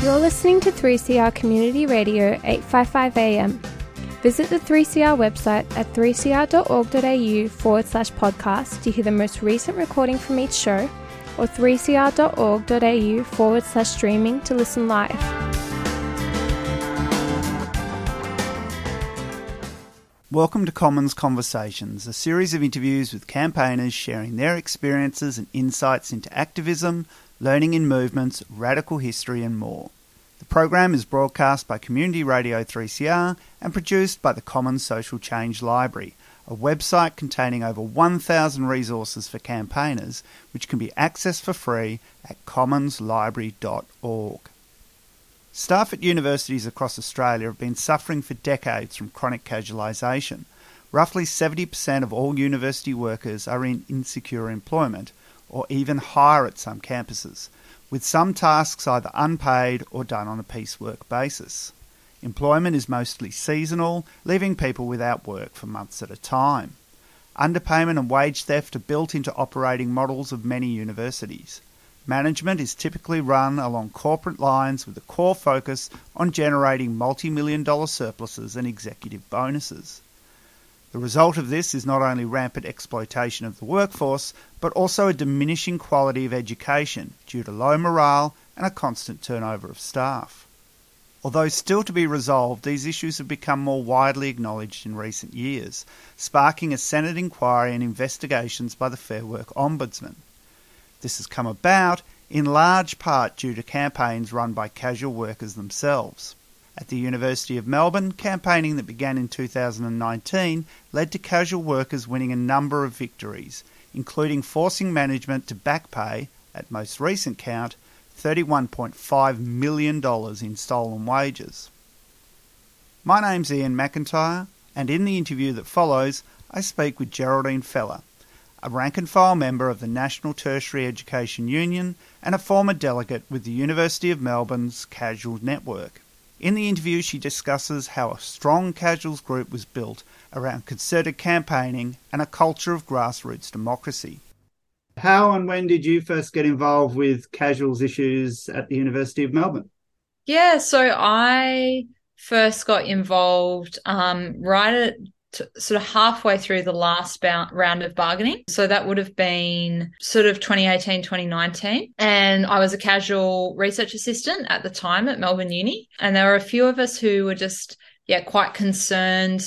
You're listening to 3CR Community Radio 855 AM. Visit the 3CR website at 3cr.org.au forward slash podcast to hear the most recent recording from each show or 3cr.org.au forward slash streaming to listen live. Welcome to Commons Conversations, a series of interviews with campaigners sharing their experiences and insights into activism, learning in movements, radical history, and more. The program is broadcast by Community Radio 3CR and produced by the Commons Social Change Library, a website containing over 1,000 resources for campaigners, which can be accessed for free at commonslibrary.org. Staff at universities across Australia have been suffering for decades from chronic casualisation. Roughly 70% of all university workers are in insecure employment, or even higher at some campuses, with some tasks either unpaid or done on a piecework basis. Employment is mostly seasonal, leaving people without work for months at a time. Underpayment and wage theft are built into operating models of many universities. Management is typically run along corporate lines with a core focus on generating multi million dollar surpluses and executive bonuses. The result of this is not only rampant exploitation of the workforce, but also a diminishing quality of education due to low morale and a constant turnover of staff. Although still to be resolved, these issues have become more widely acknowledged in recent years, sparking a Senate inquiry and investigations by the Fair Work Ombudsman. This has come about in large part due to campaigns run by casual workers themselves. At the University of Melbourne, campaigning that began in 2019 led to casual workers winning a number of victories, including forcing management to back pay, at most recent count, $31.5 million in stolen wages. My name's Ian McIntyre, and in the interview that follows, I speak with Geraldine Fela, a rank and file member of the National Tertiary Education Union and a former delegate with the University of Melbourne's Casual Network. In the interview, she discusses how a strong casuals group was built around concerted campaigning and a culture of grassroots democracy. How and when did you first get involved with casuals issues at the University of Melbourne? Yeah, so I first got involved um, right at sort of halfway through the last round of bargaining. So that would have been sort of 2018, 2019. And I was a casual research assistant at the time at Melbourne Uni. And there were a few of us who were just, yeah, quite concerned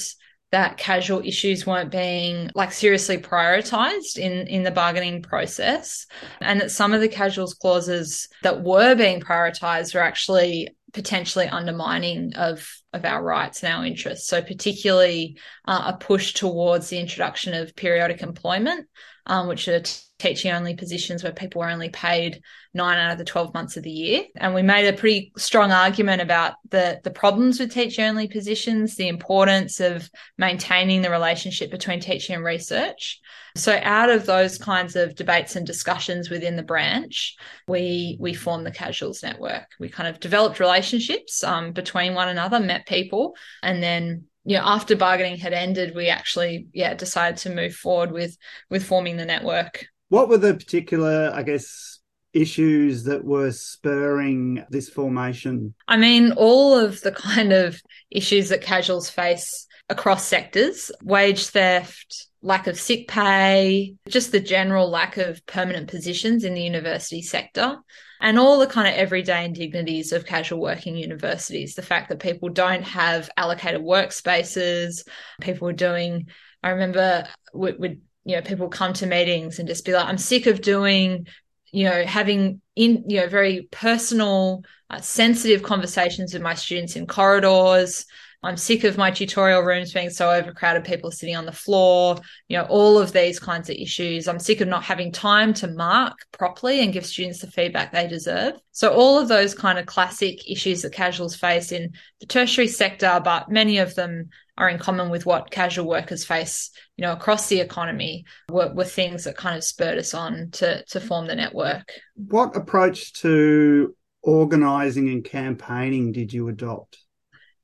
that casual issues weren't being like seriously prioritized in in the bargaining process and that some of the casuals clauses that were being prioritized were actually potentially undermining of of our rights and our interests. So particularly uh, a push towards the introduction of periodic employment, um, which are t- teaching only positions where people were only paid nine out of the 12 months of the year. And we made a pretty strong argument about the, the problems with teaching only positions, the importance of maintaining the relationship between teaching and research. So out of those kinds of debates and discussions within the branch, we we formed the Casuals Network. We kind of developed relationships um, between one another, met people, and then you know after bargaining had ended, we actually yeah decided to move forward with with forming the network. What were the particular, I guess, issues that were spurring this formation? I mean, all of the kind of issues that casuals face across sectors wage theft, lack of sick pay, just the general lack of permanent positions in the university sector, and all the kind of everyday indignities of casual working universities. The fact that people don't have allocated workspaces, people are doing, I remember would, you know, people come to meetings and just be like, I'm sick of doing, you know, having in, you know, very personal, uh, sensitive conversations with my students in corridors. I'm sick of my tutorial rooms being so overcrowded, people sitting on the floor, you know, all of these kinds of issues. I'm sick of not having time to mark properly and give students the feedback they deserve. So all of those kind of classic issues that casuals face in the tertiary sector, but many of them are in common with what casual workers face, you know, across the economy were, were things that kind of spurred us on to, to form the network. What approach to organizing and campaigning did you adopt?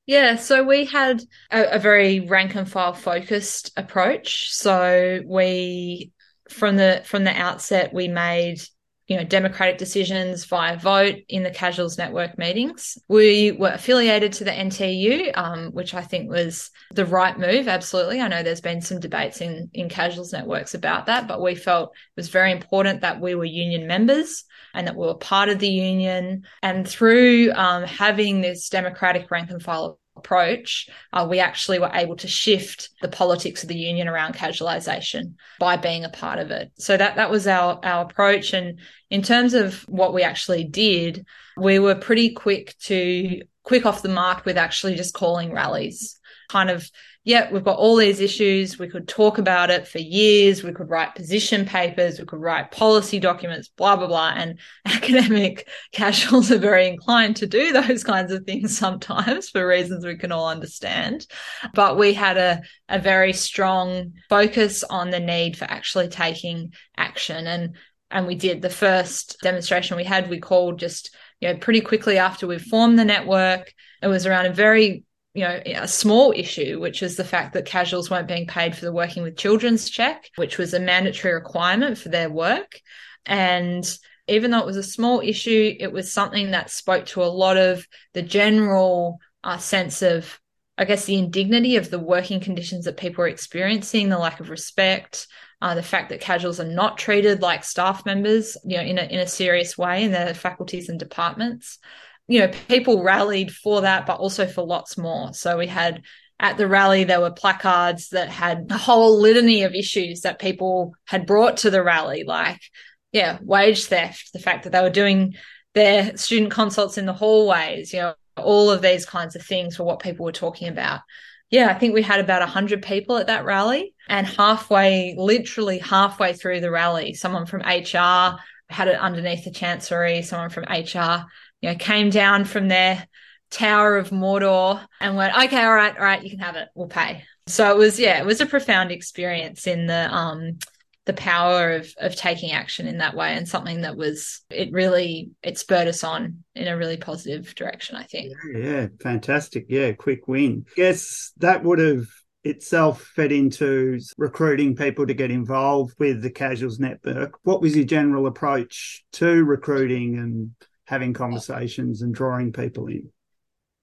Yeah, so we had a, a, very rank and file focused approach. So we from the from the outset we made you know, democratic decisions via vote in the Casuals Network meetings. We were affiliated to the NTEU, um, which I think was the right move. Absolutely, I know there's been some debates in in Casuals networks about that, but we felt it was very important that we were union members and that we were part of the union. And through um, having this democratic rank and file approach, uh, we actually were able to shift the politics of the union around casualisation by being a part of it. So that that was our our approach. And in terms of what we actually did, we were pretty quick to quick off the mark with actually just calling rallies, kind of yeah, we've got all these issues. We could talk about it for years. We could write position papers. We could write policy documents, blah, blah, blah. And academic casuals are very inclined to do those kinds of things sometimes for reasons we can all understand. But we had a, a very strong focus on the need for actually taking action. And, and we did the first demonstration we had, we called just, you know, pretty quickly after we formed the network. It was around a very you know, a small issue, which is the fact that casuals weren't being paid for the working with children's check, which was a mandatory requirement for their work. And even though it was a small issue, it was something that spoke to a lot of the general uh, sense of, I guess, the indignity of the working conditions that people are experiencing, the lack of respect, uh, the fact that casuals are not treated like staff members, you know, in a in a serious way in their faculties and departments you know, people rallied for that, but also for lots more. So we had at the rally, there were placards that had a whole litany of issues that people had brought to the rally, like, yeah, wage theft, the fact that they were doing their student consults in the hallways, you know, all of these kinds of things were what people were talking about. Yeah, I think we had about 100 people at that rally. And halfway, literally halfway through the rally, someone from HR had it underneath the chancery, someone from HR you know, came down from their Tower of Mordor and went, okay, all right, all right, you can have it. We'll pay. So it was, yeah, it was a profound experience in the um the power of of taking action in that way and something that was it really it spurred us on in a really positive direction, I think. Yeah, yeah fantastic. Yeah, quick win. yes that would have itself fed into recruiting people to get involved with the casuals network. What was your general approach to recruiting and having conversations and drawing people in?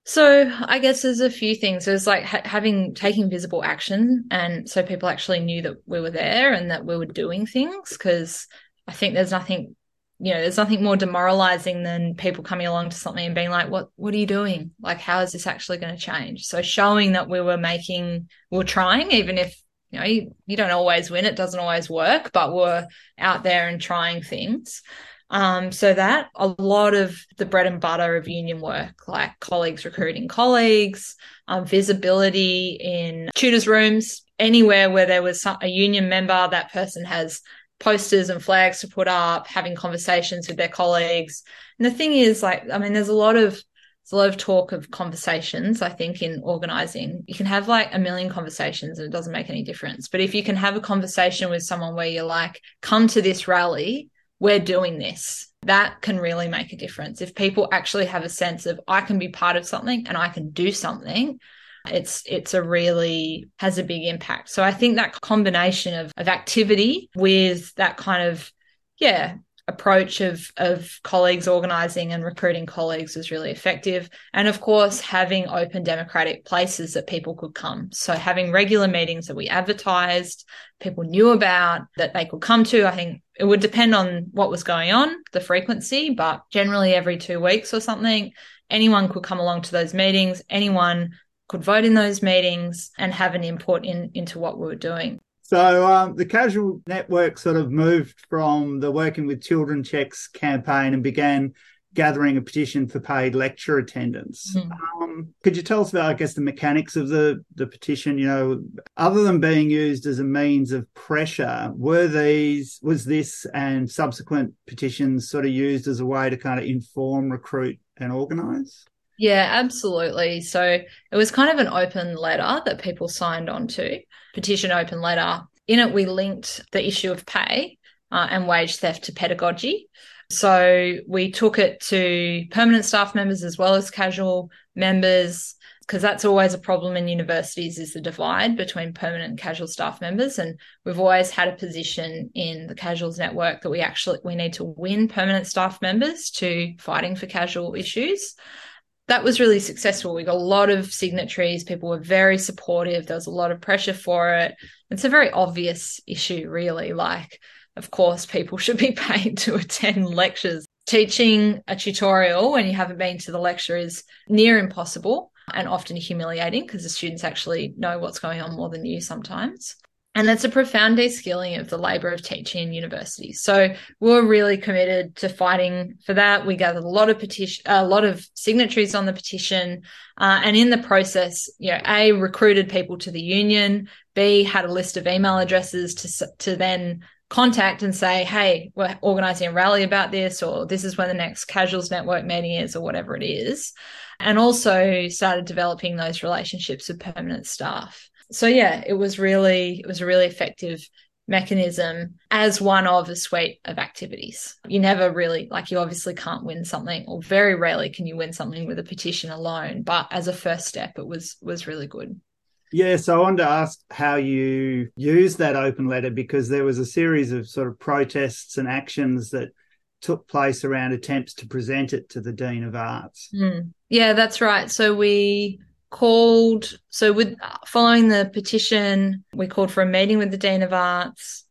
So I guess there's a few things. There's like ha- having taking visible action, and so people actually knew that we were there and that we were doing things. Because I think there's nothing, you know, there's nothing more demoralizing than people coming along to something and being like, "What? What are you doing? Like, how is this actually going to change?" So showing that we were making, we we're trying, even if you know you, you don't always win, it doesn't always work, but we're out there and trying things. Um, so that a lot of the bread and butter of union work, like colleagues recruiting colleagues, um, visibility in tutors' rooms, anywhere where there was a union member, that person has posters and flags to put up, having conversations with their colleagues. And the thing is, like, I mean, there's a lot of there's a lot of talk of conversations, I think, in organizing. You can have like a million conversations and it doesn't make any difference. But if you can have a conversation with someone where you're like, come to this rally we're doing this. That can really make a difference. If people actually have a sense of I can be part of something and I can do something, it's it's a really has a big impact. So I think that combination of of activity with that kind of yeah, approach of of colleagues organizing and recruiting colleagues was really effective. And of course having open democratic places that people could come. So having regular meetings that we advertised people knew about that they could come to i think it would depend on what was going on the frequency but generally every 2 weeks or something anyone could come along to those meetings anyone could vote in those meetings and have an input in into what we were doing so um, the casual network sort of moved from the working with children checks campaign and began gathering a petition for paid lecture attendance. Mm. Um, could you tell us about, I guess, the mechanics of the the petition? You know, other than being used as a means of pressure, were these was this and subsequent petitions sort of used as a way to kind of inform, recruit, and organise? Yeah, absolutely. So it was kind of an open letter that people signed on to, petition open letter. In it, we linked the issue of pay uh, and wage theft to pedagogy. So we took it to permanent staff members as well as casual members. because that's always a problem in universities is the divide between permanent and casual staff members and we've always had a position in the casuals network that we actually we need to win permanent staff members to fighting for casual issues that was really successful. We got a lot of signatories. People were very supportive. There was a lot of pressure for it. It's a very obvious issue really. Like of course people should be paid to attend lectures. Teaching a tutorial when you haven't been to the lecture is near impossible and often humiliating because the students actually know what's going on more than you sometimes. And that's a profound de-skilling of the labour of teaching in universities. So we're really committed to fighting for that. We gathered a lot of petition, a lot of signatories on the petition, uh, and in the process, you know, a recruited people to the union, b had a list of email addresses to to then contact and say, hey, we're organising a rally about this, or this is when the next casuals network meeting is, or whatever it is and also started developing those relationships with permanent staff. So yeah, it was really it was a really effective mechanism as one of a suite of activities. You never really like you obviously can't win something or very rarely can you win something with a petition alone, but as a first step it was was really good. Yeah, so I wanted to ask how you used that open letter because there was a series of sort of protests and actions that took place around attempts to present it to the Dean of Arts. Mm. Yeah, that's right. So we called, so with following the petition, we called for a meeting with the Dean of Arts.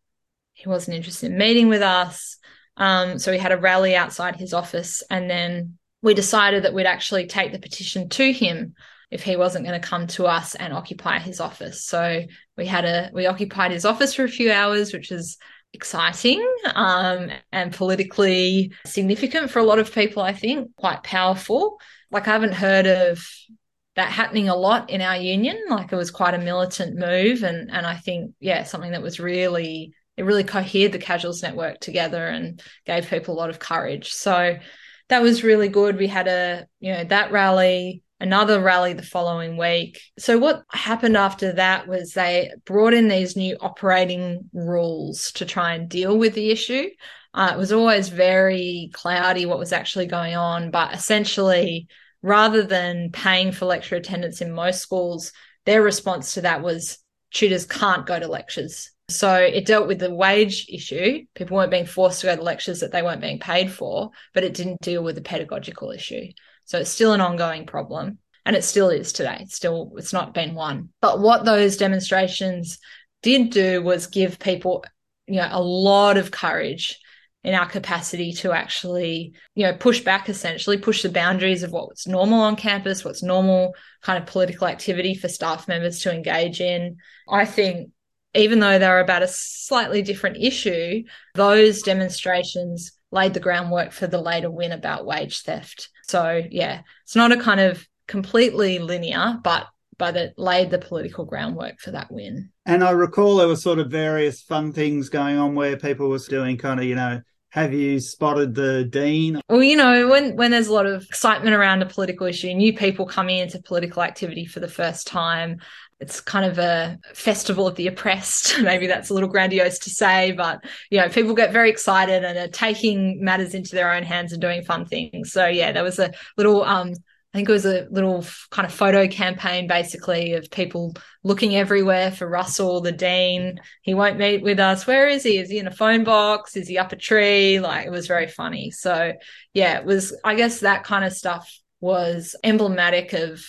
He wasn't interested in meeting with us. Um, so we had a rally outside his office and then we decided that we'd actually take the petition to him if he wasn't going to come to us and occupy his office. So we had a we occupied his office for a few hours, which is exciting um, and politically significant for a lot of people, I think, quite powerful. Like, I haven't heard of that happening a lot in our union. Like, it was quite a militant move. And, and I think, yeah, something that was really, it really cohered the casuals network together and gave people a lot of courage. So that was really good. We had a, you know, that rally another rally the following week. So, what happened after that was they brought in these new operating rules to try and deal with the issue. Uh, it was always very cloudy what was actually going on, but essentially, rather than paying for lecture attendance in most schools, their response to that was tutors can't go to lectures. So it dealt with the wage issue. People weren't being forced to go to lectures that they weren't being paid for, but it didn't deal with the pedagogical issue. So it's still an ongoing problem and it still is today. It's still, it's not been won. But what those demonstrations did do was give people, you know, a lot of courage in our capacity to actually, you know, push back essentially, push the boundaries of what's normal on campus, what's normal kind of political activity for staff members to engage in. I think even though they're about a slightly different issue, those demonstrations laid the groundwork for the later win about wage theft. So yeah, it's not a kind of completely linear, but but it laid the political groundwork for that win. And I recall there were sort of various fun things going on where people were doing kind of, you know, have you spotted the dean? Well, you know, when when there's a lot of excitement around a political issue, new people coming into political activity for the first time, it's kind of a festival of the oppressed. Maybe that's a little grandiose to say, but you know, people get very excited and are taking matters into their own hands and doing fun things. So yeah, there was a little um I think it was a little kind of photo campaign basically of people looking everywhere for Russell, the dean. He won't meet with us. Where is he? Is he in a phone box? Is he up a tree? Like it was very funny. So yeah, it was, I guess that kind of stuff was emblematic of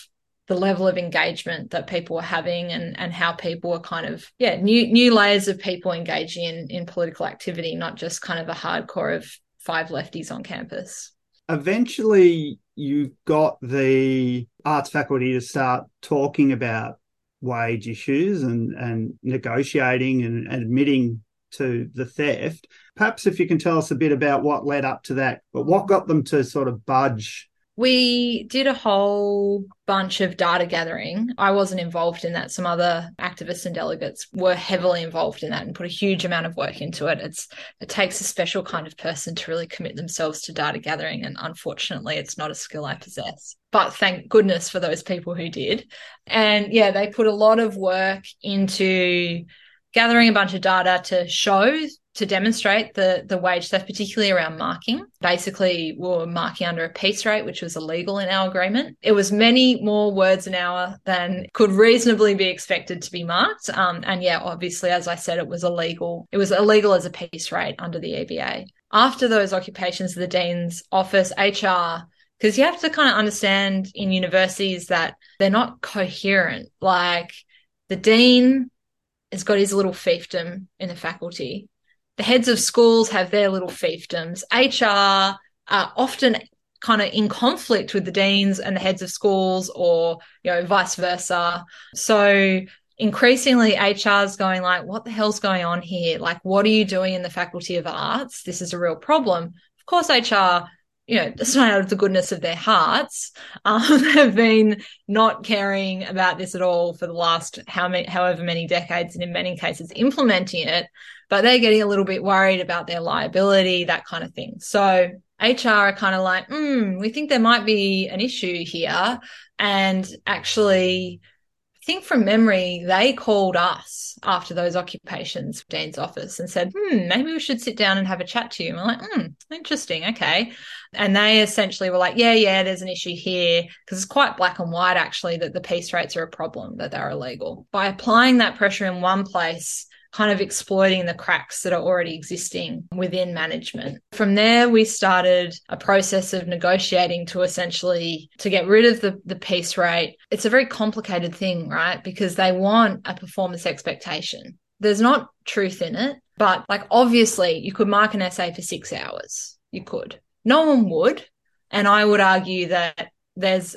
the level of engagement that people were having and, and how people were kind of, yeah, new, new layers of people engaging in, in political activity, not just kind of a hardcore of five lefties on campus. Eventually, you got the arts faculty to start talking about wage issues and, and negotiating and, and admitting to the theft. Perhaps if you can tell us a bit about what led up to that, but what got them to sort of budge we did a whole bunch of data gathering. I wasn't involved in that. Some other activists and delegates were heavily involved in that and put a huge amount of work into it. It's it takes a special kind of person to really commit themselves to data gathering and unfortunately it's not a skill I possess. But thank goodness for those people who did. And yeah, they put a lot of work into gathering a bunch of data to show to demonstrate the the wage theft, particularly around marking. Basically, we were marking under a piece rate, which was illegal in our agreement. It was many more words an hour than could reasonably be expected to be marked. Um, and yeah, obviously, as I said, it was illegal. It was illegal as a piece rate under the EBA. After those occupations, of the dean's office, HR, because you have to kind of understand in universities that they're not coherent. Like the dean has got his little fiefdom in the faculty the heads of schools have their little fiefdoms. HR are often kind of in conflict with the deans and the heads of schools or you know vice versa. So increasingly HR is going like what the hell's going on here? Like what are you doing in the faculty of arts? This is a real problem. Of course hr you know, not out of the goodness of their hearts, um, have been not caring about this at all for the last how many, however many decades, and in many cases implementing it but they're getting a little bit worried about their liability, that kind of thing. So HR are kind of like, hmm, we think there might be an issue here. And actually, think from memory, they called us after those occupations, Dean's office, and said, hmm, maybe we should sit down and have a chat to you. And we're like, hmm, interesting. Okay. And they essentially were like, yeah, yeah, there's an issue here. Because it's quite black and white, actually, that the piece rates are a problem, that they're illegal. By applying that pressure in one place, kind of exploiting the cracks that are already existing within management. From there, we started a process of negotiating to essentially to get rid of the, the piece rate. It's a very complicated thing, right? Because they want a performance expectation. There's not truth in it, but like obviously you could mark an essay for six hours. You could. No one would. And I would argue that there's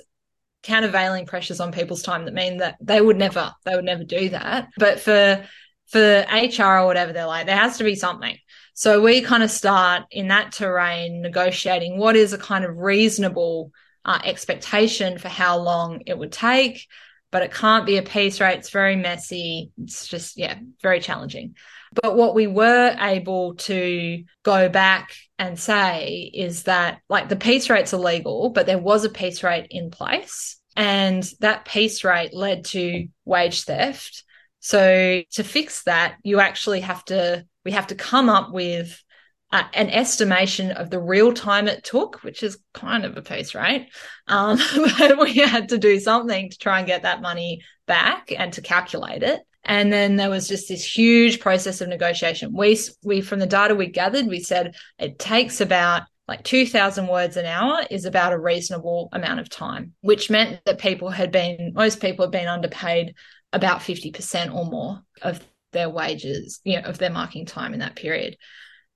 countervailing pressures on people's time that mean that they would never they would never do that but for for HR or whatever, they're like, there has to be something. So we kind of start in that terrain negotiating what is a kind of reasonable uh, expectation for how long it would take, but it can't be a piece rate. It's very messy. It's just, yeah, very challenging. But what we were able to go back and say is that like the piece rate's are legal, but there was a piece rate in place. And that piece rate led to wage theft so to fix that, you actually have to, we have to come up with uh, an estimation of the real time it took, which is kind of a piece, right? Um, but we had to do something to try and get that money back and to calculate it. And then there was just this huge process of negotiation. We, we, from the data we gathered, we said it takes about like 2000 words an hour is about a reasonable amount of time, which meant that people had been, most people had been underpaid about 50% or more of their wages, you know, of their marking time in that period.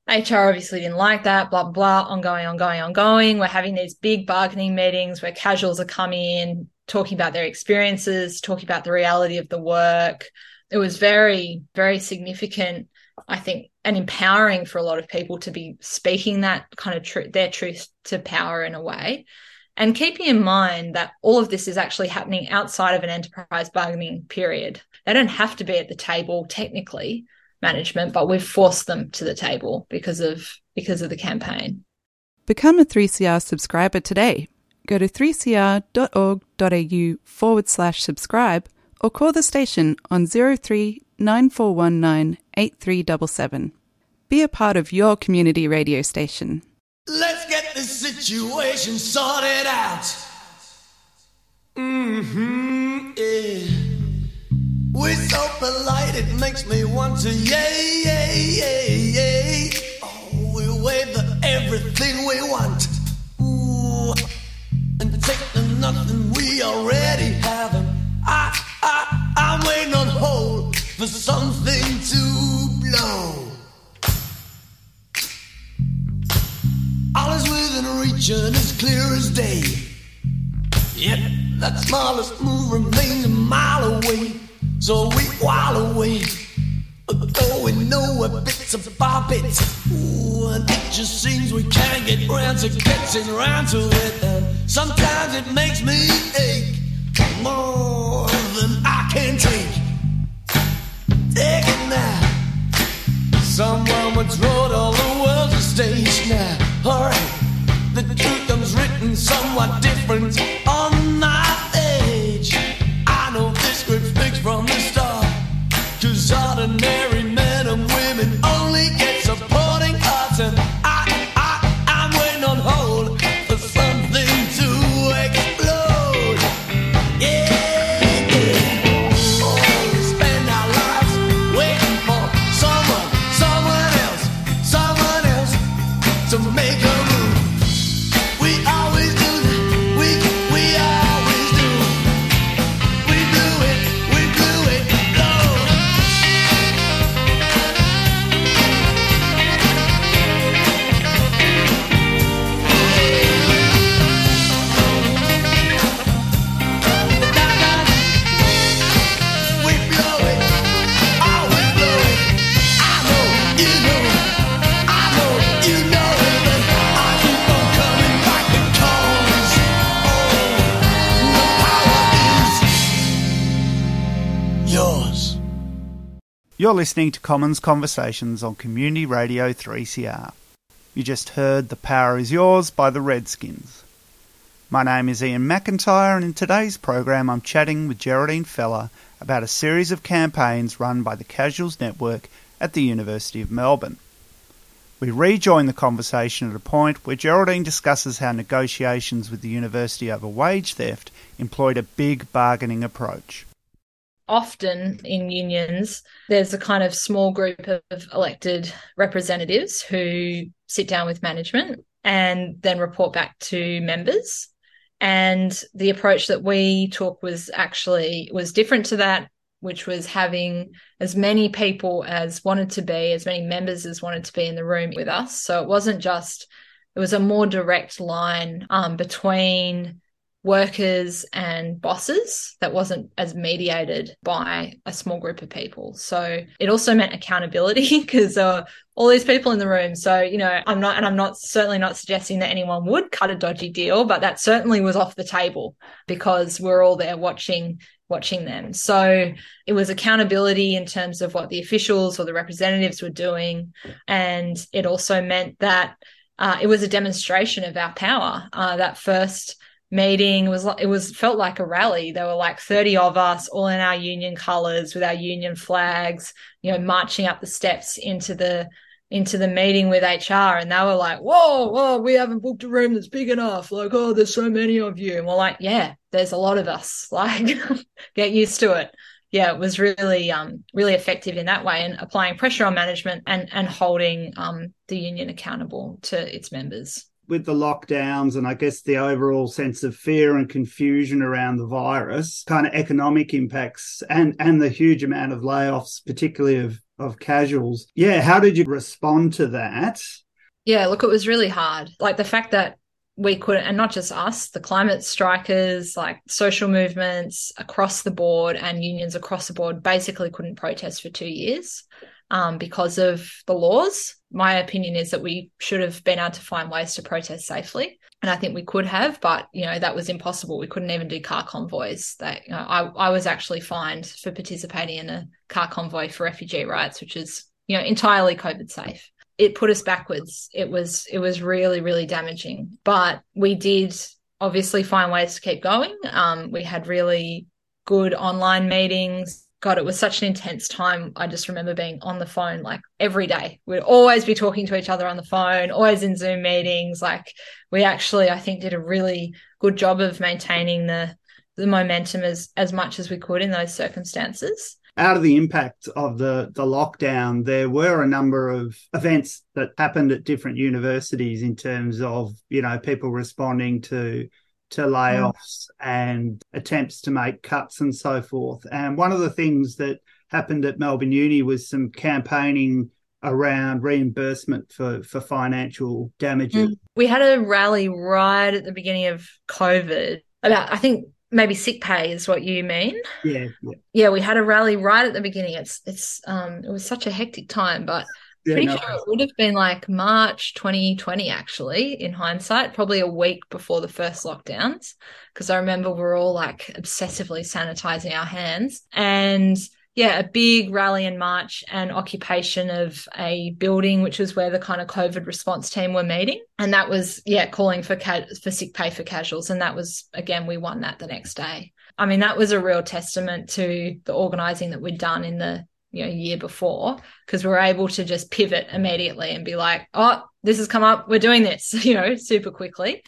HR obviously didn't like that, blah, blah, blah, ongoing, ongoing, ongoing. We're having these big bargaining meetings where casuals are coming in, talking about their experiences, talking about the reality of the work. It was very, very significant, I think, and empowering for a lot of people to be speaking that kind of truth, their truth to power in a way. And keeping in mind that all of this is actually happening outside of an enterprise bargaining period. They don't have to be at the table technically, management, but we've forced them to the table because of because of the campaign. Become a 3CR subscriber today. Go to 3cr.org.au forward slash subscribe or call the station on 03 9419 8377. Be a part of your community radio station. Let's get this situation sorted out. Mm-hmm, yeah. We're so polite, it makes me want to yay, yay, yay, yay. Oh, we the everything we want. Ooh, and take the nothing we already have. I, I, I'm waiting on hold for something to blow. All is within reach and as clear as day. Yet that smallest move remains a mile away. So we while away. Going nowhere, bits of our bits. Ooh, and it just seems we can't get round to getting round to it. And sometimes it makes me ache more than I can take. Take it now. Someone once wrote all the world's a stage now. Alright, the truth comes written somewhat different on my page. I know this script speaks from the start. Cause ordinary You're listening to Commons Conversations on Community Radio 3CR. You just heard The Power Is Yours by the Redskins. My name is Ian McIntyre, and in today's program, I'm chatting with Geraldine Fela about a series of campaigns run by the Casuals Network at the University of Melbourne. We rejoin the conversation at a point where Geraldine discusses how negotiations with the university over wage theft employed a big bargaining approach often in unions, there's a kind of small group of elected representatives who sit down with management and then report back to members. And the approach that we took was actually was different to that, which was having as many people as wanted to be, as many members as wanted to be in the room with us. So it wasn't just it was a more direct line um, between workers and bosses that wasn't as mediated by a small group of people. So it also meant accountability because uh, all these people in the room. So, you know, I'm not, and I'm not certainly not suggesting that anyone would cut a dodgy deal, but that certainly was off the table because we're all there watching watching them. So it was accountability in terms of what the officials or the representatives were doing. And it also meant that uh, it was a demonstration of our power. Uh, that first meeting. Was it was felt like a rally. There were like 30 of us all in our union colors with our union flags, you know, marching up the steps into the into the meeting with HR and they were like, Whoa, whoa, we haven't booked a room that's big enough. Like, oh, there's so many of you. And we're like, Yeah, there's a lot of us. Like, get used to it. Yeah, it was really um really effective in that way and applying pressure on management and and holding um the union accountable to its members with the lockdowns and I guess the overall sense of fear and confusion around the virus, kind of economic impacts and and the huge amount of layoffs, particularly of of casuals. Yeah, how did you respond to that? Yeah, look, it was really hard. Like the fact that we couldn't, and not just us, the climate strikers, like social movements across the board and unions across the board basically couldn't protest for two years um, because of the laws. My opinion is that we should have been able to find ways to protest safely. And I think we could have, but you know, that was impossible. We couldn't even do car convoys. That you know, I, I was actually fined for participating in a car convoy for refugee rights, which is, you know, entirely COVID safe. It put us backwards. It was it was really, really damaging. But we did obviously find ways to keep going. Um, we had really good online meetings God, it was such an intense time. I just remember being on the phone like every day. We'd always be talking to each other on the phone, always in Zoom meetings. Like we actually, I think, did a really good job of maintaining the the momentum as as much as we could in those circumstances. Out of the impact of the the lockdown, there were a number of events that happened at different universities in terms of you know people responding to to layoffs mm. and attempts to make cuts and so forth. And one of the things that happened at Melbourne Uni was some campaigning around reimbursement for, for financial damages. Mm. We had a rally right at the beginning of COVID about, I think maybe sick pay is what you mean. Yeah, yeah. Yeah, we had a rally right at the beginning. It's it's um it was such a hectic time, but yeah, Pretty no. sure it would have been like March 2020, actually, in hindsight, probably a week before the first lockdowns. Because I remember we are all like obsessively sanitizing our hands. And yeah, a big rally in March and occupation of a building, which was where the kind of COVID response team were meeting. And that was, yeah, calling for, ca- for sick pay for casuals. And that was, again, we won that the next day. I mean, that was a real testament to the organizing that we'd done in the you know year before because we are able to just pivot immediately and be like oh this has come up. We're doing this you know super quickly.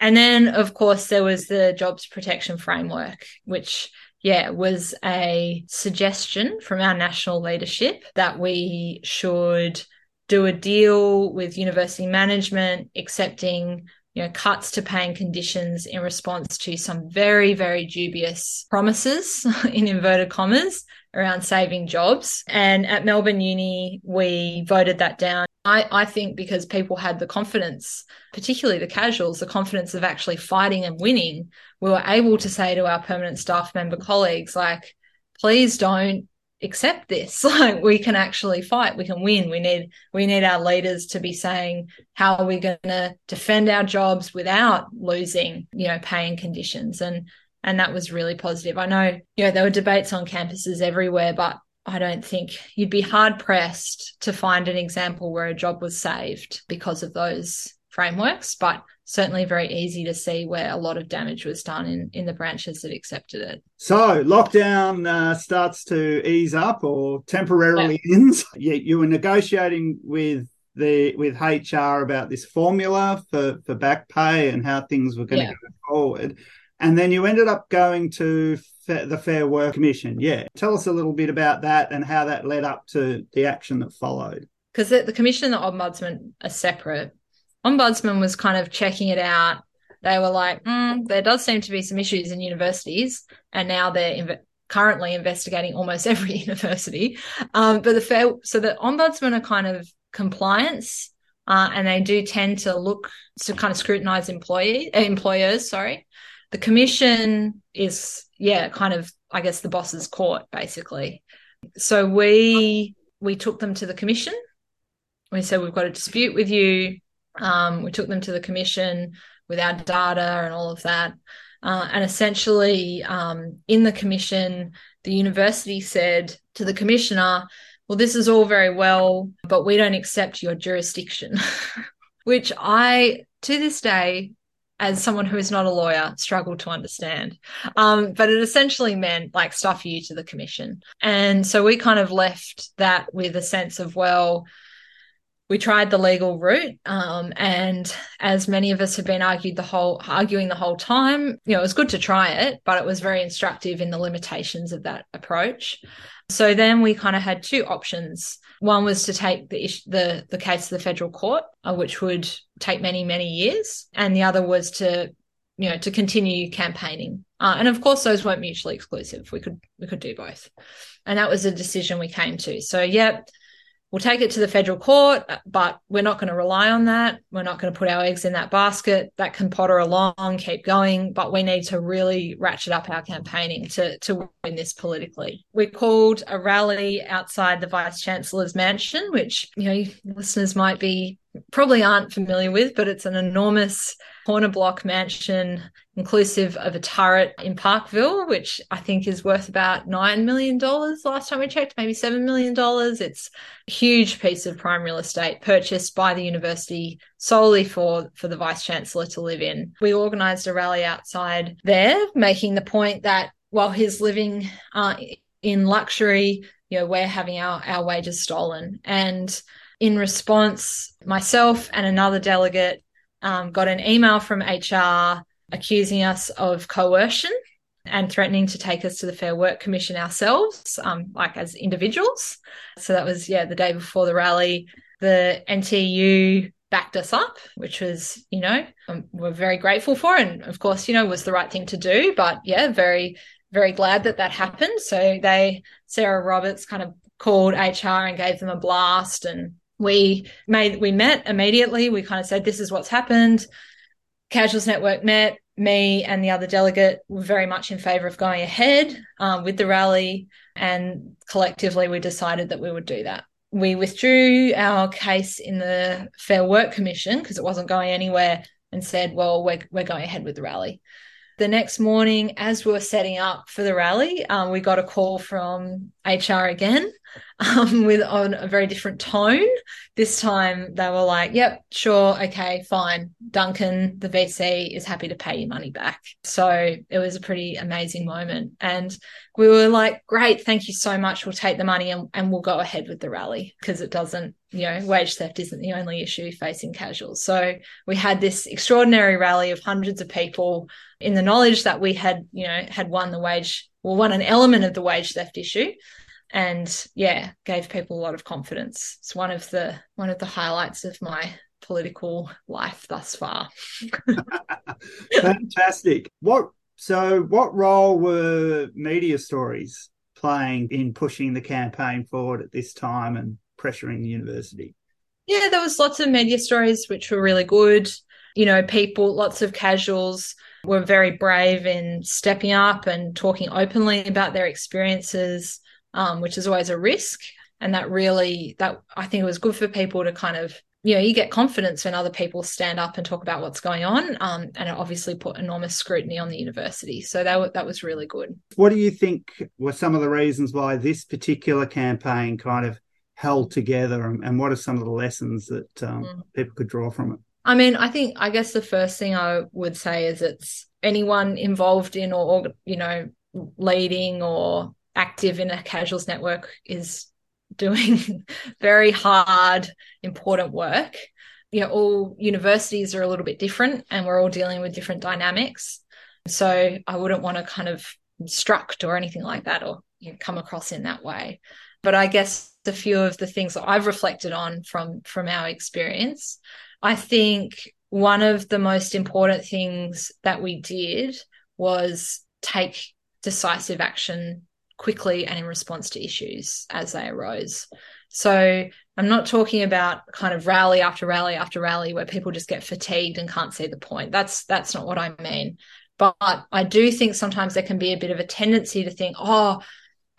And then of course there was the jobs protection framework which yeah was a suggestion from our national leadership that we should do a deal with university management accepting you know, cuts to paying conditions in response to some very, very dubious promises in inverted commas around saving jobs. And at Melbourne Uni, we voted that down. I, I think because people had the confidence, particularly the casuals, the confidence of actually fighting and winning, we were able to say to our permanent staff member colleagues, like, please don't accept this like we can actually fight we can win we need we need our leaders to be saying how are we going to defend our jobs without losing you know paying conditions and and that was really positive. I know, you know, there were debates on campuses everywhere, but I don't think you'd be hard pressed to find an example where a job was saved because of those frameworks, but certainly very easy to see where a lot of damage was done in, in the branches that accepted it. So lockdown uh, starts to ease up or temporarily yeah. ends. You, you were negotiating with the with HR about this formula for for back pay and how things were going yeah. to go forward, and then you ended up going to the Fair Work Commission. Yeah, tell us a little bit about that and how that led up to the action that followed. Because the, the commission and the ombudsman are separate. Ombudsman was kind of checking it out. They were like, mm, there does seem to be some issues in universities, and now they're inv- currently investigating almost every university. Um, but the fair, so the ombudsman are kind of compliance, uh, and they do tend to look to kind of scrutinize employee employers. Sorry, the commission is yeah, kind of I guess the boss's court basically. So we we took them to the commission. We said we've got a dispute with you. Um, we took them to the commission with our data and all of that. Uh, and essentially, um, in the commission, the university said to the commissioner, well, this is all very well, but we don't accept your jurisdiction, which I, to this day, as someone who is not a lawyer, struggle to understand. Um, but it essentially meant like stuff you to the commission. And so we kind of left that with a sense of, well, we tried the legal route, um, and as many of us have been argued the whole arguing the whole time, you know, it was good to try it, but it was very instructive in the limitations of that approach. So then we kind of had two options. One was to take the the the case to the federal court, uh, which would take many many years, and the other was to you know to continue campaigning. Uh, and of course, those weren't mutually exclusive. We could we could do both, and that was a decision we came to. So yeah, we'll take it to the federal court, uh, but we're not going to rely on that. We're not going to put our eggs in that basket. That can potter along, keep going, but we need to really ratchet up our campaigning to, to win this politically. We called a rally outside the Vice Chancellor's mansion, which, you know, listeners might be probably aren't familiar with, but it's an enormous corner block mansion, inclusive of a turret in Parkville, which I think is worth about $9 million last time we checked, maybe $7 million. It's a huge piece of prime real estate purchased by the university solely for, for the Vice Chancellor to live in. We organised a rally outside there, making the point that while he's living uh, in luxury, you know, we're having our, our wages stolen. And in response, myself and another delegate um, got an email from HR accusing us of coercion and threatening to take us to the Fair Work Commission ourselves, um, like as individuals. So that was, yeah, the day before the rally. The NTEU backed us up, which was, you know, um, we're very grateful for. And of course, you know, was the right thing to do. But yeah, very, very glad that that happened. So they, Sarah Roberts kind of called HR and gave them a blast and we made we met immediately. We kind of said, "This is what's happened." Casuals Network met. Me and the other delegate were very much in favour of going ahead um, with the rally, and collectively we decided that we would do that. We withdrew our case in the Fair Work Commission because it wasn't going anywhere, and said, "Well, we're we're going ahead with the rally." The next morning, as we were setting up for the rally, um, we got a call from HR again um, with on a very different tone. This time they were like, yep, sure, okay, fine. Duncan, the VC, is happy to pay your money back. So it was a pretty amazing moment. And we were like, great, thank you so much. We'll take the money and, and we'll go ahead with the rally because it doesn't, you know, wage theft isn't the only issue facing casuals. So we had this extraordinary rally of hundreds of people in the knowledge that we had, you know, had won the wage, well, won an element of the wage theft issue. And yeah gave people a lot of confidence. It's one of the one of the highlights of my political life thus far. Fantastic. What so what role were media stories playing in pushing the campaign forward at this time and pressuring the university? Yeah there was lots of media stories which were really good. You know people lots of casuals were very brave in stepping up and talking openly about their experiences um, which is always a risk. And that really, that I think it was good for people to kind of you know you get confidence when other people stand up and talk about what's going on um, and it obviously put enormous scrutiny on the university so that, that was really good what do you think were some of the reasons why this particular campaign kind of held together and, and what are some of the lessons that um, mm. people could draw from it i mean i think i guess the first thing i would say is it's anyone involved in or you know leading or active in a casuals network is doing very hard, important work. You know, all universities are a little bit different and we're all dealing with different dynamics. So I wouldn't want to kind of instruct or anything like that or you know, come across in that way. But I guess a few of the things that I've reflected on from from our experience, I think one of the most important things that we did was take decisive action quickly and in response to issues as they arose. So I'm not talking about kind of rally after rally after rally where people just get fatigued and can't see the point. That's that's not what I mean. But I do think sometimes there can be a bit of a tendency to think, oh,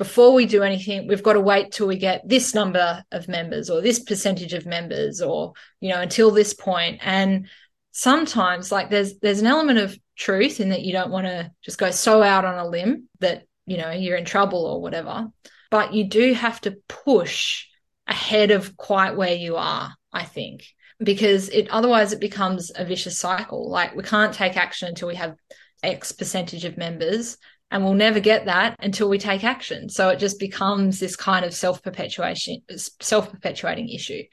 before we do anything, we've got to wait till we get this number of members or this percentage of members or, you know, until this point. And sometimes like there's there's an element of truth in that you don't want to just go so out on a limb that you know you're in trouble or whatever but you do have to push ahead of quite where you are i think because it otherwise it becomes a vicious cycle like we can't take action until we have x percentage of members and we'll never get that until we take action so it just becomes this kind of self-perpetuation self-perpetuating issue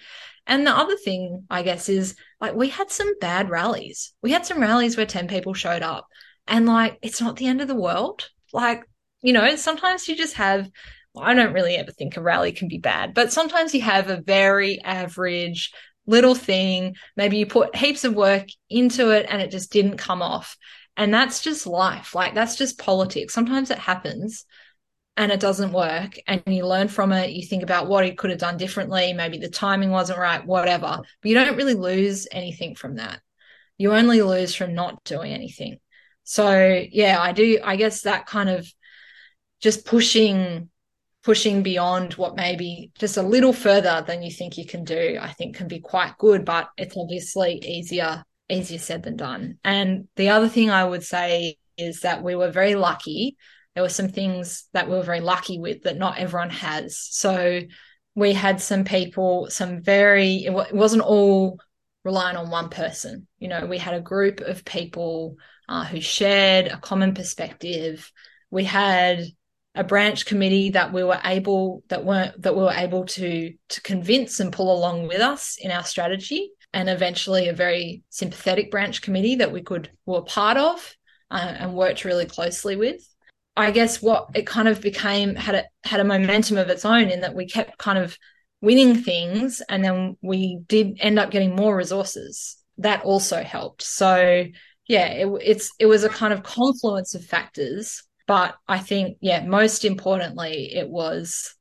and the other thing i guess is like we had some bad rallies we had some rallies where 10 people showed up and like it's not the end of the world like you know, sometimes you just have, I don't really ever think a rally can be bad, but sometimes you have a very average little thing. Maybe you put heaps of work into it and it just didn't come off. And that's just life. Like that's just politics. Sometimes it happens and it doesn't work and you learn from it. You think about what you could have done differently. Maybe the timing wasn't right, whatever. But you don't really lose anything from that. You only lose from not doing anything. So yeah, I do. I guess that kind of just pushing pushing beyond what maybe just a little further than you think you can do i think can be quite good but it's obviously easier easier said than done. And the other thing i would say is that we were very lucky. There were some things that we were very lucky with that not everyone has. So we had some people some very it, wasn't all relying on one person. You know we had a group of people uh, who shared a common perspective. We had a branch committee that we were able that weren't that we were able to to convince and pull along with us in our strategy and eventually a very sympathetic branch committee that we could were part of uh, and worked really closely with. I guess what it kind of became had a had a momentum of its own in that we kept kind of winning things and then we did end up getting more resources. That also helped. So yeah it, it's it was a kind of confluence of factors but I think, yeah, most importantly, it was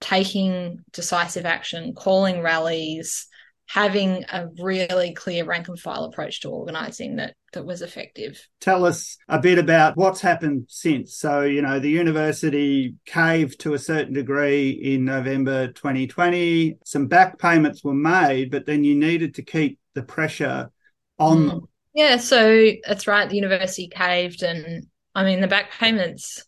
taking decisive action, calling rallies, having a really clear rank and file approach to organising that that was effective. Tell us a bit about what's happened since. So, you know, the university caved to a certain degree in November 2020. Some back payments were made, but then you needed to keep the pressure on mm. them. Yeah, so that's right. The university caved and I mean, the back payments,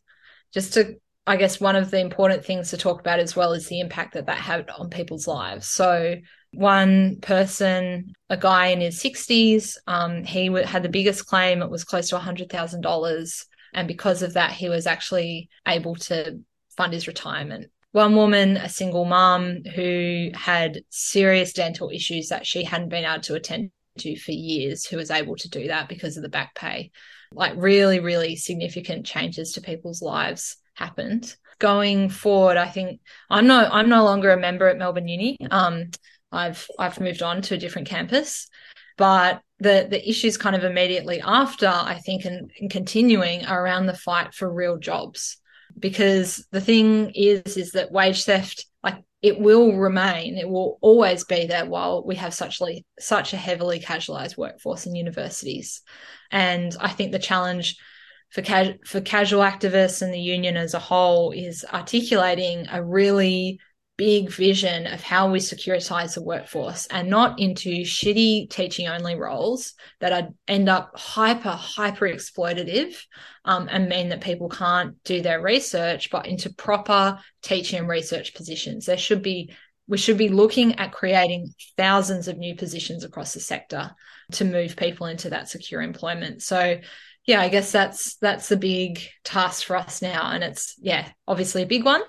just to, I guess, one of the important things to talk about as well is the impact that that had on people's lives. So, one person, a guy in his 60s, um, he w- had the biggest claim. It was close to $100,000. And because of that, he was actually able to fund his retirement. One woman, a single mom who had serious dental issues that she hadn't been able to attend to for years, who was able to do that because of the back pay like really, really significant changes to people's lives happened. Going forward, I think I'm no I'm no longer a member at Melbourne Uni. Um, I've I've moved on to a different campus, but the the issues kind of immediately after I think and, and continuing are around the fight for real jobs. Because the thing is is that wage theft like it will remain it will always be there while we have such such a heavily casualized workforce in universities. And I think the challenge for, ca- for casual activists and the union as a whole is articulating a really big vision of how we securitize the workforce and not into shitty teaching only roles that are, end up hyper, hyper exploitative um, and mean that people can't do their research, but into proper teaching and research positions. There should be we should be looking at creating thousands of new positions across the sector to move people into that secure employment. So yeah, I guess that's that's the big task for us now. And it's yeah, obviously a big one.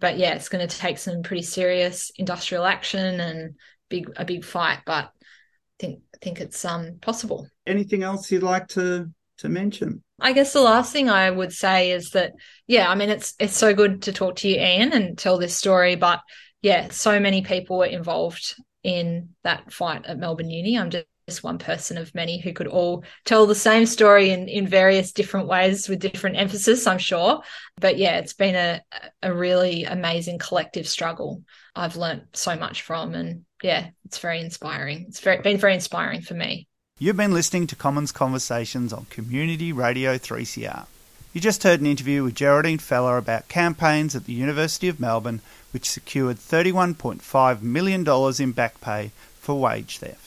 But yeah, it's going to take some pretty serious industrial action and big a big fight. But I think I think it's um possible. Anything else you'd like to to mention? I guess the last thing I would say is that yeah, I mean it's it's so good to talk to you, Ian, and tell this story, but yeah, so many people were involved in that fight at Melbourne Uni. I'm just just one person of many who could all tell the same story in, in various different ways with different emphasis, I'm sure. But yeah, it's been a, a really amazing collective struggle I've learnt so much from. And yeah, it's very inspiring. It's very, been very inspiring for me. You've been listening to Commons Conversations on Community Radio 3CR. You just heard an interview with Geraldine Fela about campaigns at the University of Melbourne which secured $31.5 million in back pay for wage theft.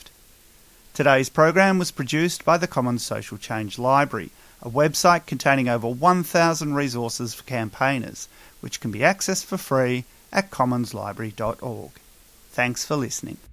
Today's program was produced by the Commons Social Change Library, a website containing over 1,000 resources for campaigners, which can be accessed for free at commonslibrary.org. Thanks for listening.